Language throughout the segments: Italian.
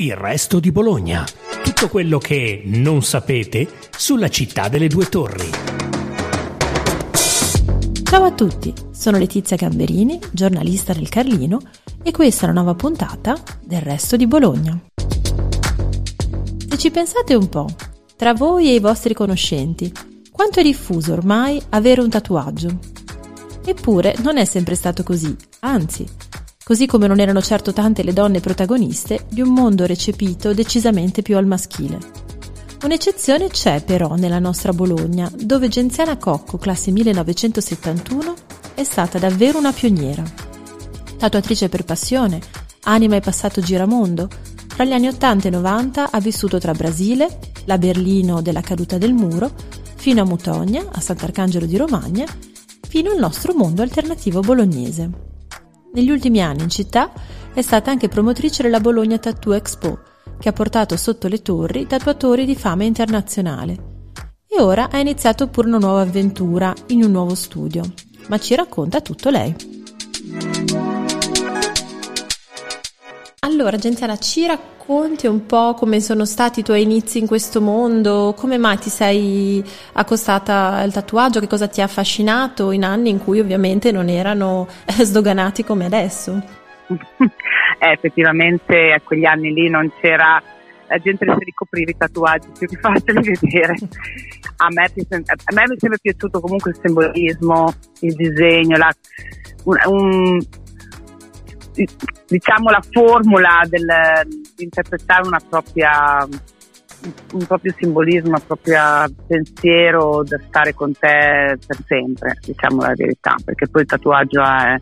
Il resto di Bologna. Tutto quello che non sapete sulla città delle due torri. Ciao a tutti, sono Letizia Gamberini, giornalista del Carlino e questa è una nuova puntata del resto di Bologna. Se ci pensate un po', tra voi e i vostri conoscenti, quanto è diffuso ormai avere un tatuaggio? Eppure non è sempre stato così, anzi, così come non erano certo tante le donne protagoniste di un mondo recepito decisamente più al maschile. Un'eccezione c'è però nella nostra Bologna, dove Genziana Cocco, classe 1971, è stata davvero una pioniera. Tatuatrice per passione, anima e passato giramondo, tra gli anni 80 e 90 ha vissuto tra Brasile, la Berlino della caduta del muro, fino a Mutogna, a Sant'Arcangelo di Romagna, fino al nostro mondo alternativo bolognese. Negli ultimi anni in città è stata anche promotrice della Bologna Tattoo Expo, che ha portato sotto le torri tatuatori di fama internazionale. E ora ha iniziato pure una nuova avventura in un nuovo studio, ma ci racconta tutto lei. Allora, Gentiana, ci racconti un po' come sono stati i tuoi inizi in questo mondo? Come mai ti sei accostata al tatuaggio? Che cosa ti ha affascinato in anni in cui ovviamente non erano sdoganati come adesso? eh, effettivamente a quegli anni lì non c'era la gente si ricopriva i tatuaggi più che farteli vedere. A me, a me, mi è sempre piaciuto comunque il simbolismo, il disegno, la, un, un, diciamo la formula del, di interpretare una propria un proprio simbolismo, un proprio pensiero da stare con te per sempre, diciamo la verità, perché poi il tatuaggio è,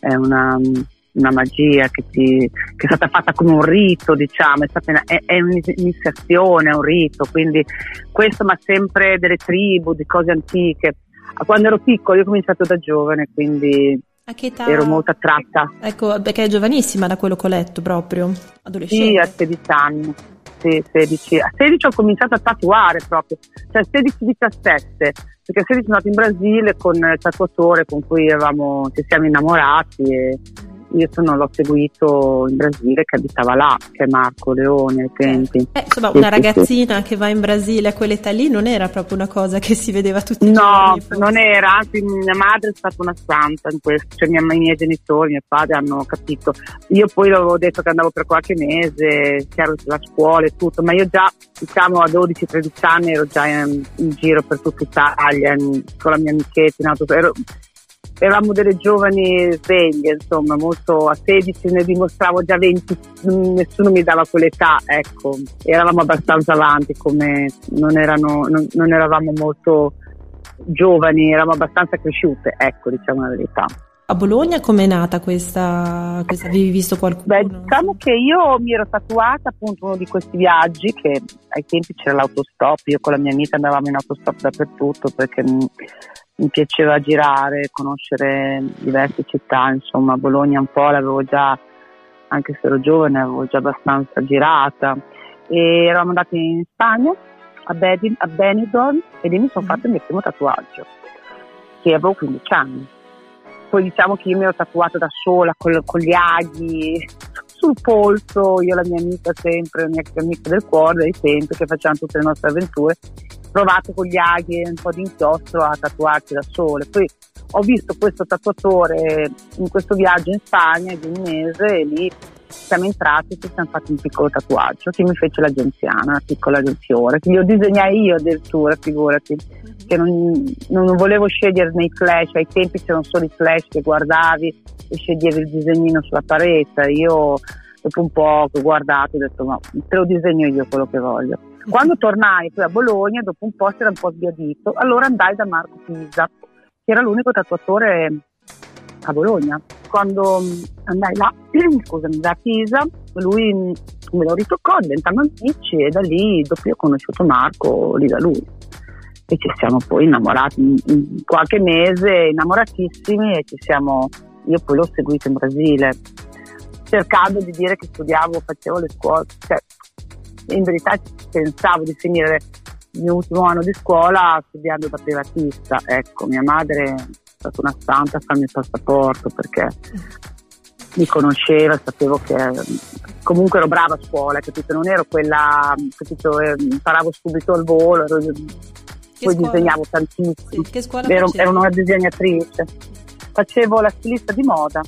è una, una, magia che, ti, che, è stata fatta come un rito, diciamo, è, stata, è, è un'iniziazione, è un rito, quindi questo ma sempre delle tribù, di cose antiche. Quando ero piccolo, io ho cominciato da giovane, quindi a che età? Ero molto attratta. Ecco, perché è giovanissima da quello che ho letto proprio, adolescente. Sì, a 16 anni. Sì, 16. A 16 ho cominciato a tatuare proprio, cioè 16-17, perché a 16 sono andata in Brasile con il tatuatore con cui eravamo, ci siamo innamorati e io sono, l'ho seguito in Brasile che abitava là, che è Marco Leone tempi. Eh, insomma, una ragazzina che va in Brasile a quell'età lì non era proprio una cosa che si vedeva tutti i no, giorni. No, non era, anzi mia madre è stata una santa in questo, cioè mia, i miei genitori, mio padre hanno capito. Io poi l'avevo detto che andavo per qualche mese, chiaro la scuola e tutto, ma io già diciamo a 12-13 anni ero già in, in, giro per tutta Italia in, con la mia amichetta in auto, ero, eravamo delle giovani sveglie, insomma, molto a 16 ne dimostravo già 20, nessuno mi dava quell'età, ecco, eravamo abbastanza avanti come non, erano, non, non eravamo molto giovani, eravamo abbastanza cresciute, ecco, diciamo la verità. A Bologna com'è nata questa, questa avevi visto qualcuno? Beh, diciamo che io mi ero tatuata appunto uno di questi viaggi che ai tempi c'era l'autostop, io con la mia amica andavamo in autostop dappertutto perché mi piaceva girare, conoscere diverse città, insomma Bologna un po' l'avevo già, anche se ero giovane, avevo già abbastanza girata. E eravamo andati in Spagna, a, Bedin, a Benidorm e lì mi sono fatto il mio primo tatuaggio, che avevo 15 anni. Poi diciamo che io mi ero tatuata da sola con, con gli aghi sul polso, io e la mia amica sempre, la mia amica del cuore dei tempi che facevamo tutte le nostre avventure provato con gli aghi e un po' di inchiostro a tatuarci da sole. Poi ho visto questo tatuatore in questo viaggio in Spagna di un mese e lì siamo entrati e ci siamo fatti un piccolo tatuaggio che mi fece l'agenziana, una piccola fiore, che ho disegnati io addirittura, figurati, che non, non, volevo scegliere nei flash, ai tempi c'erano solo i flash che guardavi e sceglievi il disegnino sulla parete, io dopo un po' che ho guardato ho detto ma te lo disegno io quello che voglio. Quando tornai poi a Bologna, dopo un po' si era un po' sbiadito, allora andai da Marco Pisa, che era l'unico tatuatore a Bologna. Quando mm, andai là, scusami, da Pisa, lui mm, me lo ritoccò, diventando amici e da lì, dopo io ho conosciuto Marco lì da lui. E ci siamo poi innamorati in qualche mese, innamoratissimi e ci siamo, io poi l'ho seguito in Brasile, cercando di dire che studiavo, facevo le scuole, cioè in verità pensavo di finire il mio ultimo anno di scuola studiando da privatista. Ecco, mia madre è stata una santa a farmi il passaporto perché mi conosceva, sapevo che comunque ero brava a scuola, capito? Non ero quella, capito? Eh, imparavo subito al volo, ero, poi scuola? disegnavo tantissimo. Sì, ero, ero una disegnatrice. Facevo la stilista di moda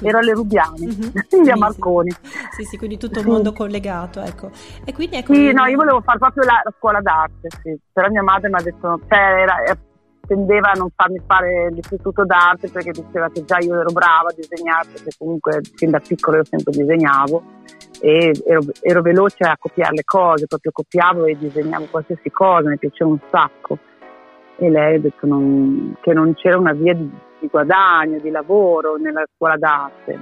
ero alle Rubiani, mm-hmm. via Marconi. Sì, sì, quindi tutto il mondo collegato, ecco. E quindi ecco sì, no, io volevo fare proprio la, la scuola d'arte, sì. però mia madre mi ha detto, cioè, era, tendeva a non farmi fare l'istituto d'arte perché diceva che già io ero brava a disegnare, perché comunque fin da piccolo io sempre disegnavo e ero, ero veloce a copiare le cose, proprio copiavo e disegnavo qualsiasi cosa, mi piaceva un sacco. E lei ha detto non, che non c'era una via di, di guadagno, di lavoro nella scuola d'arte.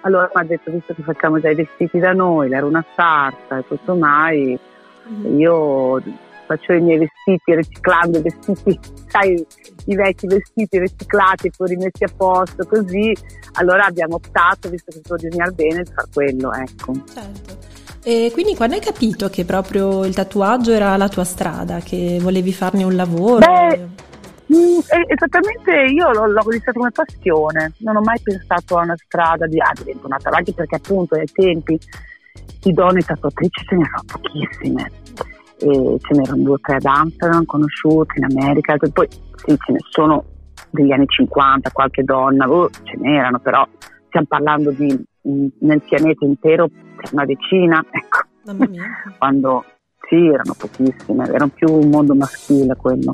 Allora mi ha detto, visto che facciamo già i vestiti da noi, lei era una sarta e tutto mai, mm-hmm. io faccio i miei vestiti riciclando i vestiti, sai, i vecchi vestiti riciclati e poi rimessi a posto così, allora abbiamo optato, visto che si può disegnare bene, di fare quello, ecco. Certo. E quindi quando hai capito che proprio il tatuaggio era la tua strada, che volevi farne un lavoro? Beh, mm, esattamente io l'ho, l'ho iniziato come passione, non ho mai pensato a una strada di ah, divento una anche perché appunto ai tempi di donne tatuatrici ce ne erano pochissime e ce n'erano due o tre ad Amsterdam conosciute in America, poi sì ce ne sono degli anni 50, qualche donna, oh, ce n'erano però stiamo parlando di nel pianeta intero una decina, ecco, quando sì erano pochissime, era più un mondo maschile quello.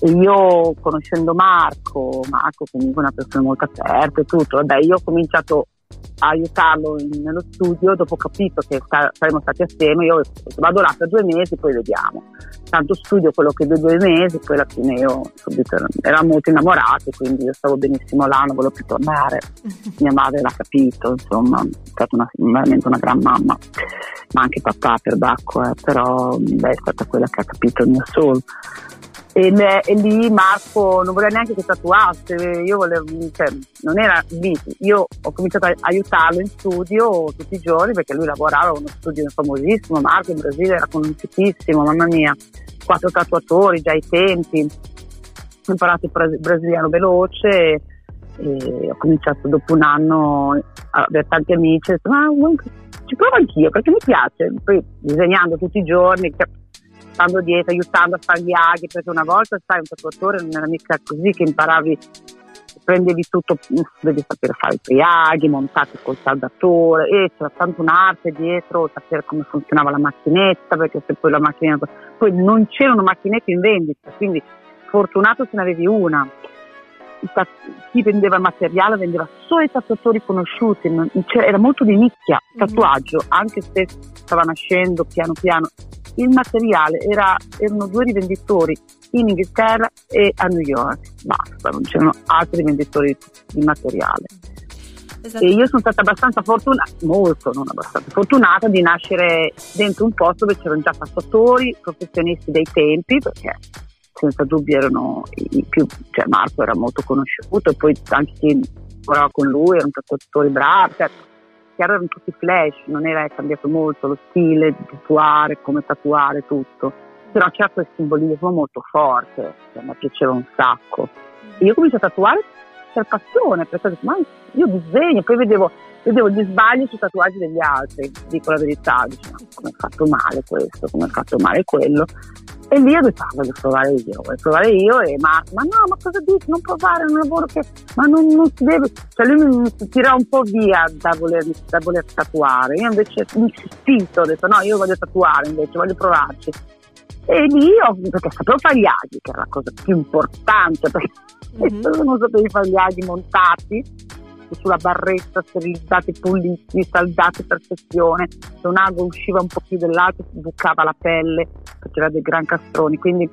E io conoscendo Marco, Marco comunque una persona molto aperta e tutto, vabbè io ho cominciato aiutarlo in, nello studio, dopo ho capito che sta, saremmo stati assieme, io vado là per due mesi, poi vediamo. Tanto studio quello che due, due mesi, poi alla fine io subito eravamo molto innamorati, quindi io stavo benissimo là, non volevo più tornare. Mia madre l'ha capito, insomma, è stata una, veramente una gran mamma, ma anche papà per Bacco, eh, però beh, è stata quella che ha capito il mio soul e, me, e, lì Marco non voleva neanche che tatuasse, io volevo, cioè, non era lì, io ho cominciato a aiutarlo in studio tutti i giorni perché lui lavorava in uno studio famosissimo, Marco in Brasile era conosciutissimo, mamma mia, quattro tatuatori già ai tempi, ho imparato il brasiliano veloce e ho cominciato dopo un anno a avere tanti amici, ho detto ma ci provo anch'io perché mi piace, poi disegnando tutti i giorni, stando dietro, aiutando a fare gli aghi, perché una volta, sai, un tatuatore non era mica così che imparavi, prendevi tutto, devi sapere fare i triaghi, montati col saldatore, e c'era tanto un'arte dietro, sapere come funzionava la macchinetta, perché se poi la macchinetta, poi non c'erano macchinette in vendita, quindi fortunato se ne avevi una. Chi vendeva il materiale vendeva solo i tatuatori conosciuti, era molto di nicchia, mm. tatuaggio, anche se stava nascendo piano piano il materiale era, erano due rivenditori in Inghilterra e a New York, basta, non c'erano altri rivenditori di materiale. Esatto. E io sono stata abbastanza fortunata, molto, non abbastanza fortunata, di nascere dentro un posto dove c'erano già passatori, professionisti dei tempi, perché senza dubbio erano i più, cioè Marco era molto conosciuto e poi anche chi lavorava con lui erano tatuatori bravi, certo chiaro erano tutti flash, non era cambiato molto lo stile di tatuare, come tatuare, tutto, però c'era quel simbolismo molto forte, che a me piaceva un sacco. E io ho cominciato a tatuare per passione, perché ho detto, ma io disegno, poi vedevo, vedevo gli sbagli sui tatuaggi degli altri, dico la verità, dicevo, come è fatto male questo, come è fatto male quello. E lì ho detto, ah, voglio provare io, voglio provare io e ma, ma no, ma cosa dici? Non provare, è un lavoro che, ma non, non si deve, cioè lui mi, mi tira un po' via da voler, da voler tatuare, io invece ho insistito, ho detto no, io voglio tatuare invece, voglio provarci. E lì ho, perché sapevo fare gli aghi, che era la cosa più importante, perché mm-hmm. non sapevo fare gli aghi montati, sulla barretta, sterilizzati, puliti, saldati per sezione. Se un ago usciva un po' più dell'altro si bucava la pelle, faceva dei gran castroni. Quindi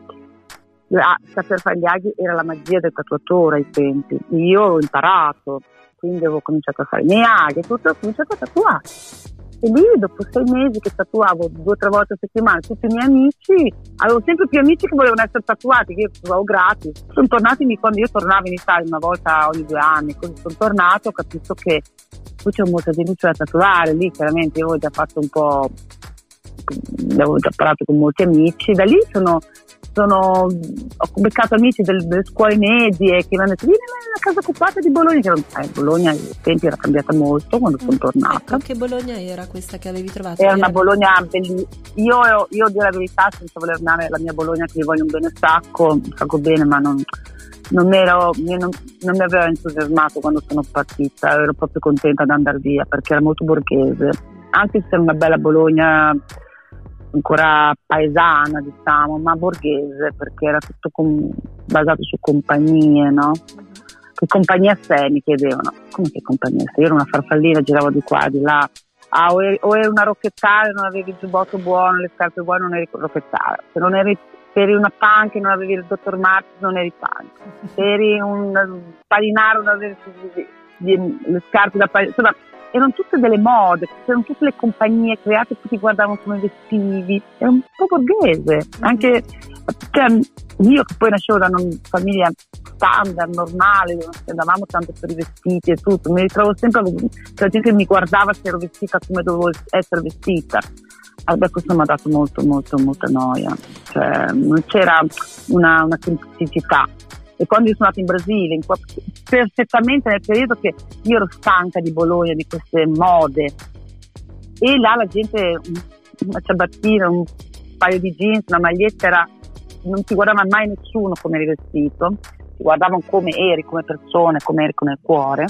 la, saper fare gli aghi era la magia del tatuatore ai tempi. Io ho imparato, quindi avevo cominciato a fare i miei aghi, tutto, ho cominciato a tatuare. E lì, dopo sei mesi che tatuavo due o tre volte a settimana tutti i miei amici, avevo sempre più amici che volevano essere tatuati, che io tatuavo gratis. Sono tornati quando io tornavo in Italia una volta ogni due anni, così sono tornato, ho capito che qui c'è molta gente da tatuare, lì chiaramente io avevo già fatto un po', avevo già parlato con molti amici, da lì sono sono, ho beccato amici del, delle scuole medie che mi hanno detto vieni nella casa occupata di Bologna che eh, Bologna ai tempi era cambiata molto quando sono mm. tornata ecco, che Bologna era questa che avevi trovato? era una Bologna bellissima io, io devo la verità senza voler andare la mia Bologna che vi voglio un bene sacco sacco bene ma non, non, ero, non, non mi aveva entusiasmato quando sono partita ero proprio contenta di andare via perché era molto borghese anche se era una bella Bologna ancora paesana, diciamo, ma borghese, perché era tutto com- basato su compagnie, no? Che compagnia sei, mi chiedevano. Come che compagnia sei? Io ero una farfallina, giravo di qua, di là. Ah, o eri, o eri una rocchettale, non avevi il giubbotto buono, le scarpe buone, non eri rocchettale. Se non eri se eri una punk e non avevi il dottor Marx, non eri punk. Se eri un palinaro, non avevi le scarpe da palinaro. Erano tutte delle mode, c'erano tutte le compagnie create, tutti guardavano come vestivi, era un po' borghese, anche cioè, io che poi nascevo da una famiglia standard, normale, dove andavamo tanto per i vestiti e tutto, mi ritrovo sempre che la gente mi guardava se ero vestita come dovevo essere vestita. Allora, questo mi ha dato molto, molto, molta noia, cioè, non c'era una, una semplicità e quando io sono andata in Brasile, in, perfettamente nel periodo che io ero stanca di Bologna, di queste mode, e là la gente, una ciabattina, un paio di jeans, una maglietta, era, non ti guardava mai nessuno come eri vestito, ti guardavano come eri, come persone, come eri con il cuore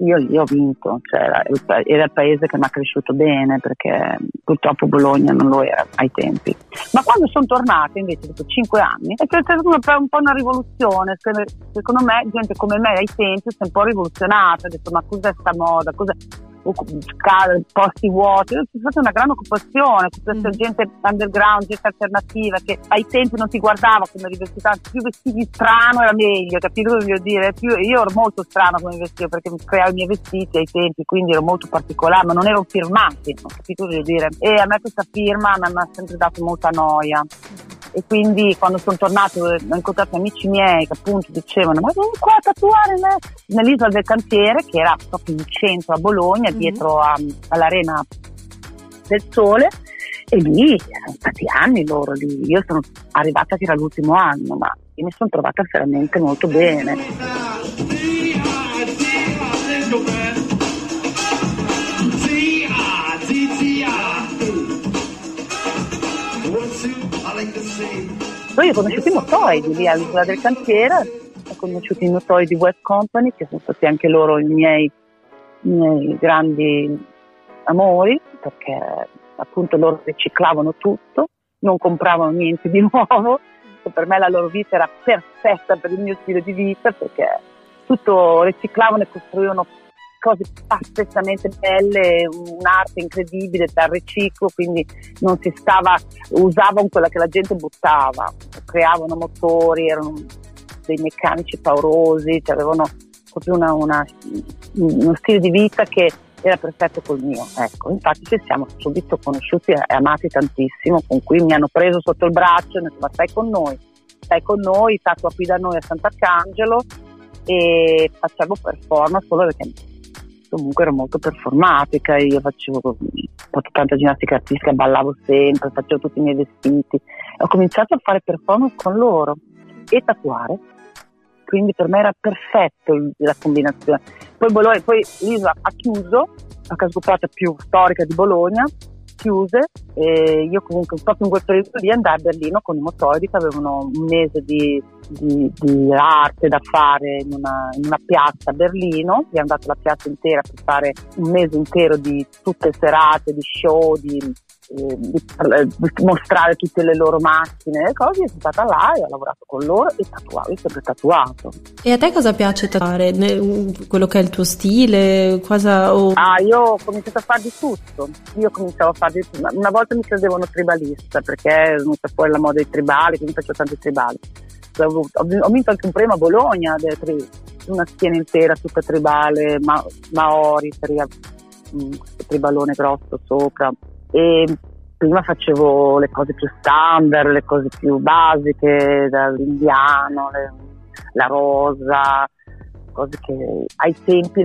io, io ho vinto, cioè era, era, il paese che mi ha cresciuto bene perché purtroppo Bologna non lo era ai tempi. Ma quando sono tornata invece dopo cinque anni è stata un po' una rivoluzione, secondo me gente come me ai tempi si è un po' rivoluzionata, ha detto ma cos'è sta moda, cos'è? Posti vuoti, c'è stata una grande occupazione, tutta questa mm. gente underground, gente alternativa che ai tempi non ti guardava come università, più vestivi strano era meglio, capito cosa voglio dire? Più, io ero molto strano come vestivo perché creavo i miei vestiti ai tempi, quindi ero molto particolare, ma non ero firmati, capito cosa voglio dire? E a me questa firma mi ha sempre dato molta noia e quindi quando sono tornato ho incontrato amici miei che appunto dicevano ma vieni qua a tatuare nell'isola del cantiere che era proprio in centro a Bologna mm-hmm. dietro a, all'arena del sole. E lì sono stati anni loro lì. Io sono arrivata che era l'ultimo anno ma mi sono trovata veramente molto bene Poi ho conosciuto i motoidi lì all'isola del cantiere, ho conosciuto i motori di West Company, che sono stati anche loro i miei, i miei grandi amori, perché appunto loro riciclavano tutto, non compravano niente di nuovo, per me la loro vita era perfetta per il mio stile di vita, perché tutto riciclavano e costruivano cose pazzescamente belle, un'arte incredibile dal riciclo, quindi non si stava, usavano quella che la gente buttava, creavano motori, erano dei meccanici paurosi, cioè avevano proprio una, una, uno stile di vita che era perfetto col mio. Ecco, infatti ci siamo subito conosciuti e amati tantissimo, con cui mi hanno preso sotto il braccio e mi hanno detto ma stai con noi, stai con noi, tatua qui da noi a Sant'Arcangelo e facciamo performance solo perché comunque ero molto performatica, io facevo tanta ginnastica artistica, ballavo sempre, facevo tutti i miei vestiti. Ho cominciato a fare performance con loro e tatuare, quindi per me era perfetto la combinazione. Poi, Bologna, poi l'isola ha chiuso, la casa più storica di Bologna, chiuse e io comunque proprio in quel periodo lì andai a Berlino con i motori che avevano un mese di, di, di arte da fare in una, in una, piazza a Berlino, abbiamo dato la piazza intera per fare un mese intero di tutte serate, di show, di eh, di, di, mostrare tutte le loro macchine e cose, sono stata là e ho lavorato con loro e tatuavo, ho sempre tatuato. E a te cosa piace tatuare? Quello che è il tuo stile? Cosa, oh. Ah, io ho cominciato a fare di tutto. Io cominciavo a fare di tutto. Una volta mi credevano tribalista perché è venuta fuori la moda dei tribali, quindi faccio tanti tribali. Ho, ho vinto anche un premio a Bologna, una schiena intera tutta tribale, ma, maori, un tribalone grosso sopra e prima facevo le cose più standard, le cose più basiche, dall'indiano, le, la rosa, cose che ai tempi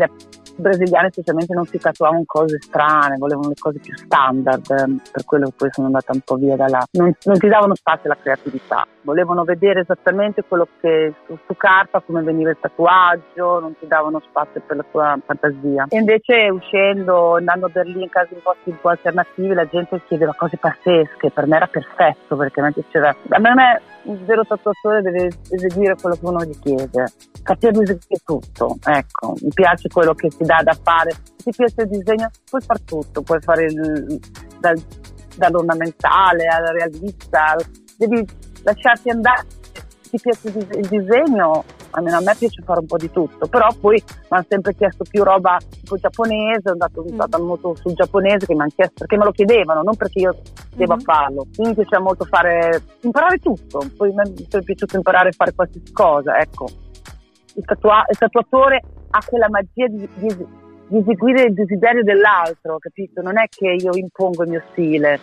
brasiliani specialmente non si tatuavano cose strane, volevano le cose più standard, ehm, per quello poi sono andata un po' via da là. Non, non ti davano spazio alla creatività, volevano vedere esattamente quello che su, su, carta, come veniva il tatuaggio, non ti davano spazio per la tua fantasia. E invece uscendo, andando a Berlino in casi un po' un alternativi, la gente chiedeva cose pazzesche, per me era perfetto perché a me piaceva. A me il vero tatuatore deve eseguire quello che uno gli chiede, capire eseguire tutto, ecco, mi piace quello che ti dà da fare, se ti piace il disegno puoi fare tutto, puoi fare il, dal, dall'ornamentale al realista, devi lasciarti andare, ti piace il disegno, almeno a me piace fare un po' di tutto, però poi mi hanno sempre chiesto più roba tipo giapponese, ho andato, mm. molto sul giapponese che mi hanno chiesto perché me lo chiedevano, non perché io devo mm. farlo. Quindi mi piaceva molto fare, imparare tutto, poi mi è piaciuto imparare a fare qualsiasi cosa, ecco. Il, tatua- il tatuatore ha quella magia di, di, di eseguire il desiderio dell'altro, capito? Non è che io impongo il mio stile,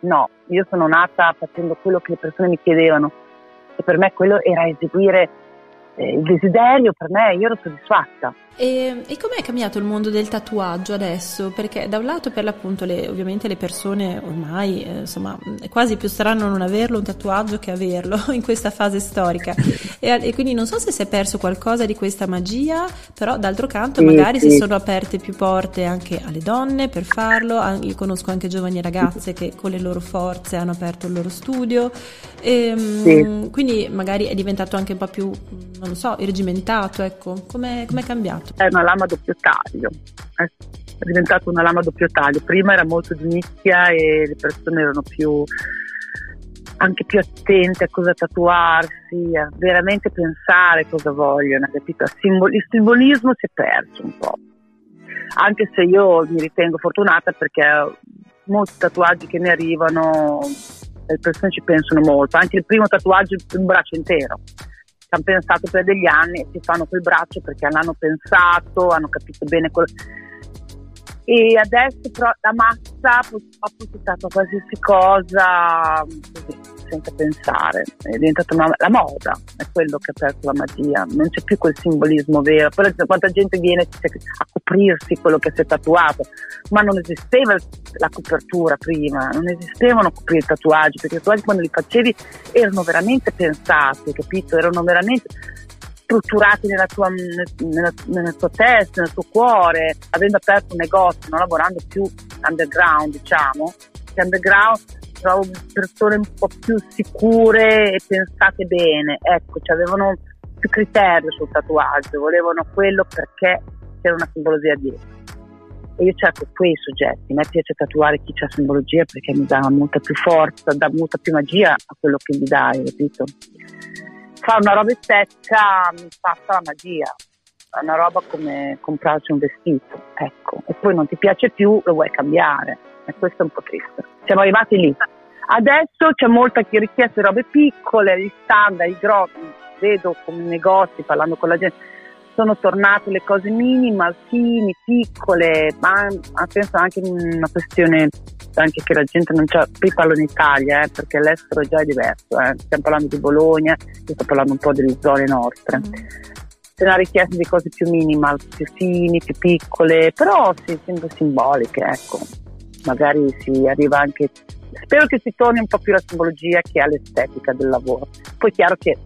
no, io sono nata facendo quello che le persone mi chiedevano e per me quello era eseguire eh, il desiderio per me, io ero soddisfatta. E, e com'è cambiato il mondo del tatuaggio adesso? Perché da un lato per l'appunto le, ovviamente le persone ormai eh, insomma è quasi più strano non averlo un tatuaggio che averlo in questa fase storica e, e, quindi non so se si è perso qualcosa di questa magia però d'altro canto sì, magari sì. si sono aperte più porte anche alle donne per farlo io conosco anche giovani ragazze che con le loro forze hanno aperto il loro studio e, ehm, sì. quindi magari è diventato anche un po' più non lo so irregimentato ecco come è cambiato? È una lama a doppio taglio, è diventata una lama a doppio taglio. Prima era molto di nicchia e le persone erano più anche più attente a cosa tatuarsi, a veramente pensare cosa vogliono, capito? Il simbolismo si è perso un po', anche se io mi ritengo fortunata perché molti tatuaggi che mi arrivano le persone ci pensano molto, anche il primo tatuaggio è un braccio intero ci hanno pensato per degli anni e si fanno quel braccio perché l'hanno pensato, hanno capito bene quello. E adesso però la massa purtroppo si tratta qualsiasi cosa così senza pensare, è diventata una, la moda, è quello che ha perso la magia, non c'è più quel simbolismo vero. Poi quanta gente viene a coprirsi quello che si è tatuato, ma non esisteva la copertura prima, non esistevano coprire i tatuaggi, perché i tatuaggi quando li facevi erano veramente pensati, capito? Erano veramente strutturati nella tua, nella, nella tua testa, nel tuo cuore, avendo aperto un negozio, non lavorando più underground, diciamo, che underground trovo persone un po' più sicure e pensate bene, ecco, cioè avevano più criterio sul tatuaggio, volevano quello perché c'era una simbologia dietro. E io cerco quei soggetti, a me piace tatuare chi ha simbologia perché mi dà molta più forza, dà molta più magia a quello che gli dai, capito? Fare una roba estetica passa la magia, è una roba come comprarsi un vestito, ecco, e poi non ti piace più, lo vuoi cambiare, e questo è un po' triste. Siamo arrivati lì. Adesso c'è molta richiesta di robe piccole, gli standard, i grossi, vedo come negozi parlando con la gente, sono tornate le cose minimal, fini, piccole, ma penso anche una questione anche che la gente non c'ha, qui parlo in Italia eh, perché l'estero già è diverso, eh. stiamo parlando di Bologna, sto parlando un po' delle zone nostre. Mm. C'è una richiesta di cose più minimal, più fini, più piccole, però sì, sempre simboliche, ecco. Magari si arriva anche spero che si torni un po' più alla simbologia che all'estetica del lavoro. Poi è chiaro che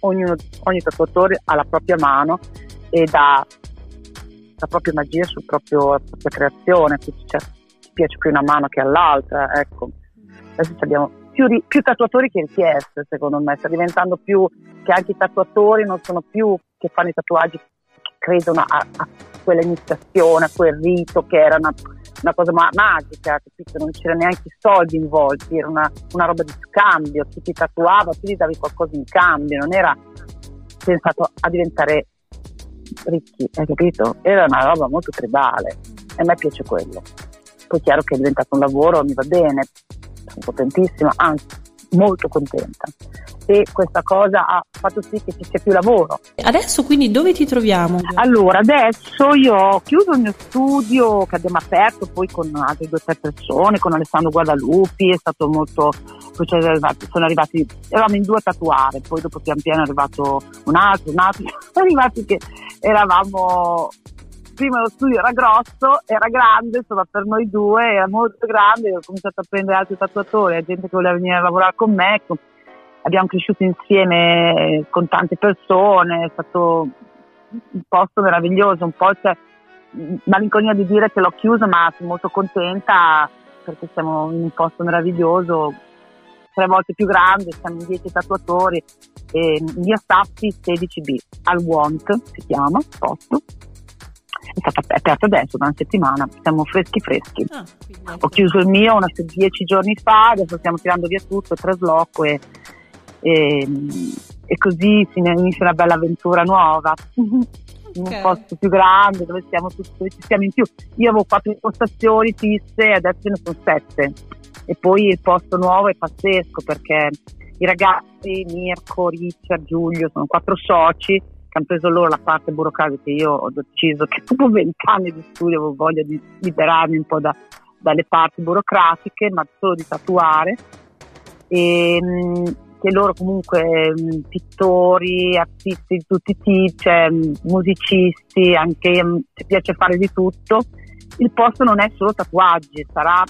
ognuno, ogni tatuatore ha la propria mano e dà la propria magia sulla propria creazione, quindi cioè, ci piace più una mano che all'altra, ecco. Adesso abbiamo più, più, tatuatori che richieste, secondo me, sta diventando più che anche i tatuatori non sono più che fanno i tatuaggi che credono a, a quella a quel rito che era una una cosa ma- magica, capito? Non c'era neanche soldi involti, era una, una roba di scambio, chi ti tatuava, tu gli davi qualcosa in cambio, non era pensato a diventare ricchi, hai capito? Era una roba molto tribale e a me piace quello. Poi è chiaro che è diventato un lavoro, mi va bene, sono contentissima, anzi molto contenta e questa cosa ha fatto sì che ci sia più lavoro. Adesso quindi dove ti troviamo? Allora, adesso io ho chiuso il mio studio che abbiamo aperto poi con altre due o tre persone, con Alessandro Guadalupi, è stato molto, poi sono arrivati, eravamo in due a tatuare, poi dopo pian piano è arrivato un altro, un altro, sono arrivati che eravamo prima lo studio era grosso, era grande, insomma per noi due era molto grande, ho cominciato a prendere altri tatuatori, gente che voleva venire a lavorare con me, ecco. abbiamo cresciuto insieme con tante persone, è stato un posto meraviglioso, un po' c'è malinconia di dire che l'ho chiuso, ma sono molto contenta perché siamo in un posto meraviglioso, tre volte più grande, siamo in 10 tatuatori, e via Staffi 16B, al Want si chiama, posto. È stata aperta adesso, da una settimana, siamo freschi freschi. Ah, Ho chiuso il mio una, dieci giorni fa, adesso stiamo tirando via tutto, trasloco e, e, e così si inizia una bella avventura nuova. in un posto più grande dove siamo tutti, dove ci siamo in più. Io avevo quattro impostazioni fisse, adesso ce ne sono sette. E poi il posto nuovo è pazzesco perché i ragazzi, Mirko, Richard, Giulio, sono quattro soci che hanno preso loro la parte burocratica che io ho deciso che dopo vent'anni di studio avevo voglia di liberarmi un po' da, dalle parti burocratiche, ma solo di tatuare. E, che loro comunque mh, mm, pittori, artisti di tutti i tipi, cioè, musicisti, anche mh, ci piace fare di tutto. Il posto non è solo tatuaggi, sarà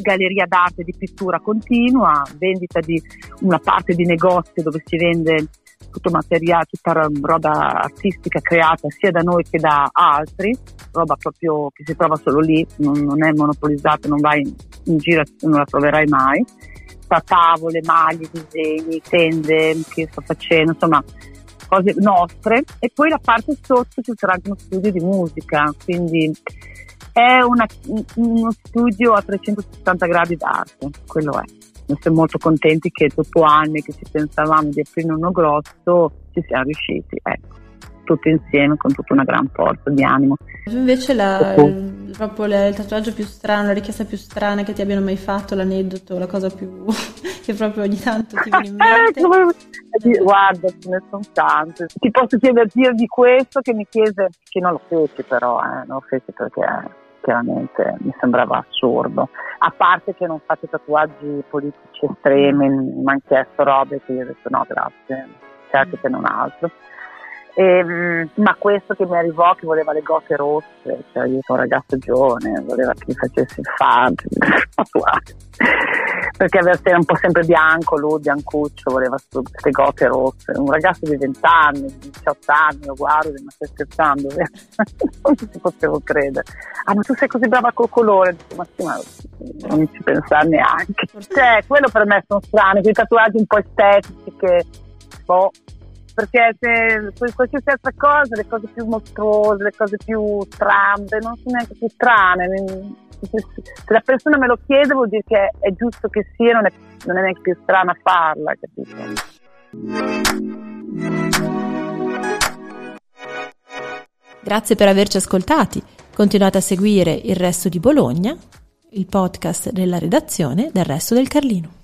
galleria d'arte di pittura continua, vendita di una parte di negozio dove si vende tutto materiale, tutta roba artistica creata sia da noi che da altri, roba proprio che si trova solo lì, non, non è monopolizzata, non vai in, in giro, non la troverai mai. Tavole, maglie, disegni, tende che sto facendo, insomma cose nostre. E poi la parte sotto ci sarà anche uno studio di musica, quindi è una, uno studio a 360 gradi d'arte, quello è. Noi siamo molto contenti che dopo anni che ci pensavamo di aprire uno grosso ci siamo riusciti, ecco, tutti insieme con tutta una gran forza di animo. Invece la, il, proprio il tatuaggio più strano, la richiesta più strana che ti abbiano mai fatto, l'aneddoto, la cosa più che proprio ogni tanto ti viene in mente? Guarda, ce ne sono tante. Ti posso chiedere di questo che mi chiese, che non lo feci però, eh, non lo feci perché chiaramente mi sembrava assurdo. A parte che non faccio tatuaggi politici estremi, mi hanno chiesto robe che io ho detto no grazie, certo che non altro. E, ehm, ma questo che mi arrivò che voleva le gote rosse, cioè io sono un ragazzo giovane, voleva che mi facessi il fan, perché era un po' sempre bianco, lui biancuccio, voleva queste gote rosse, un ragazzo di 20 anni, 18 anni, lo guardo, ma stai scherzando, non ci potevo credere. Ah ma tu sei così brava col colore, ma sì, ma non ci pensare neanche. Cioè, quello per me sono strani, quei tatuaggi un po' estetici che, boh, perché se qualsiasi altra cosa, le cose più mostruose, le cose più strambe, non sono neanche più strane. Se la persona me lo chiede vuol dire che è giusto che sia, non è, non è neanche più strana farla, capito? Grazie per averci ascoltati. Continuate a seguire Il Resto di Bologna, il podcast della redazione del Resto del Carlino.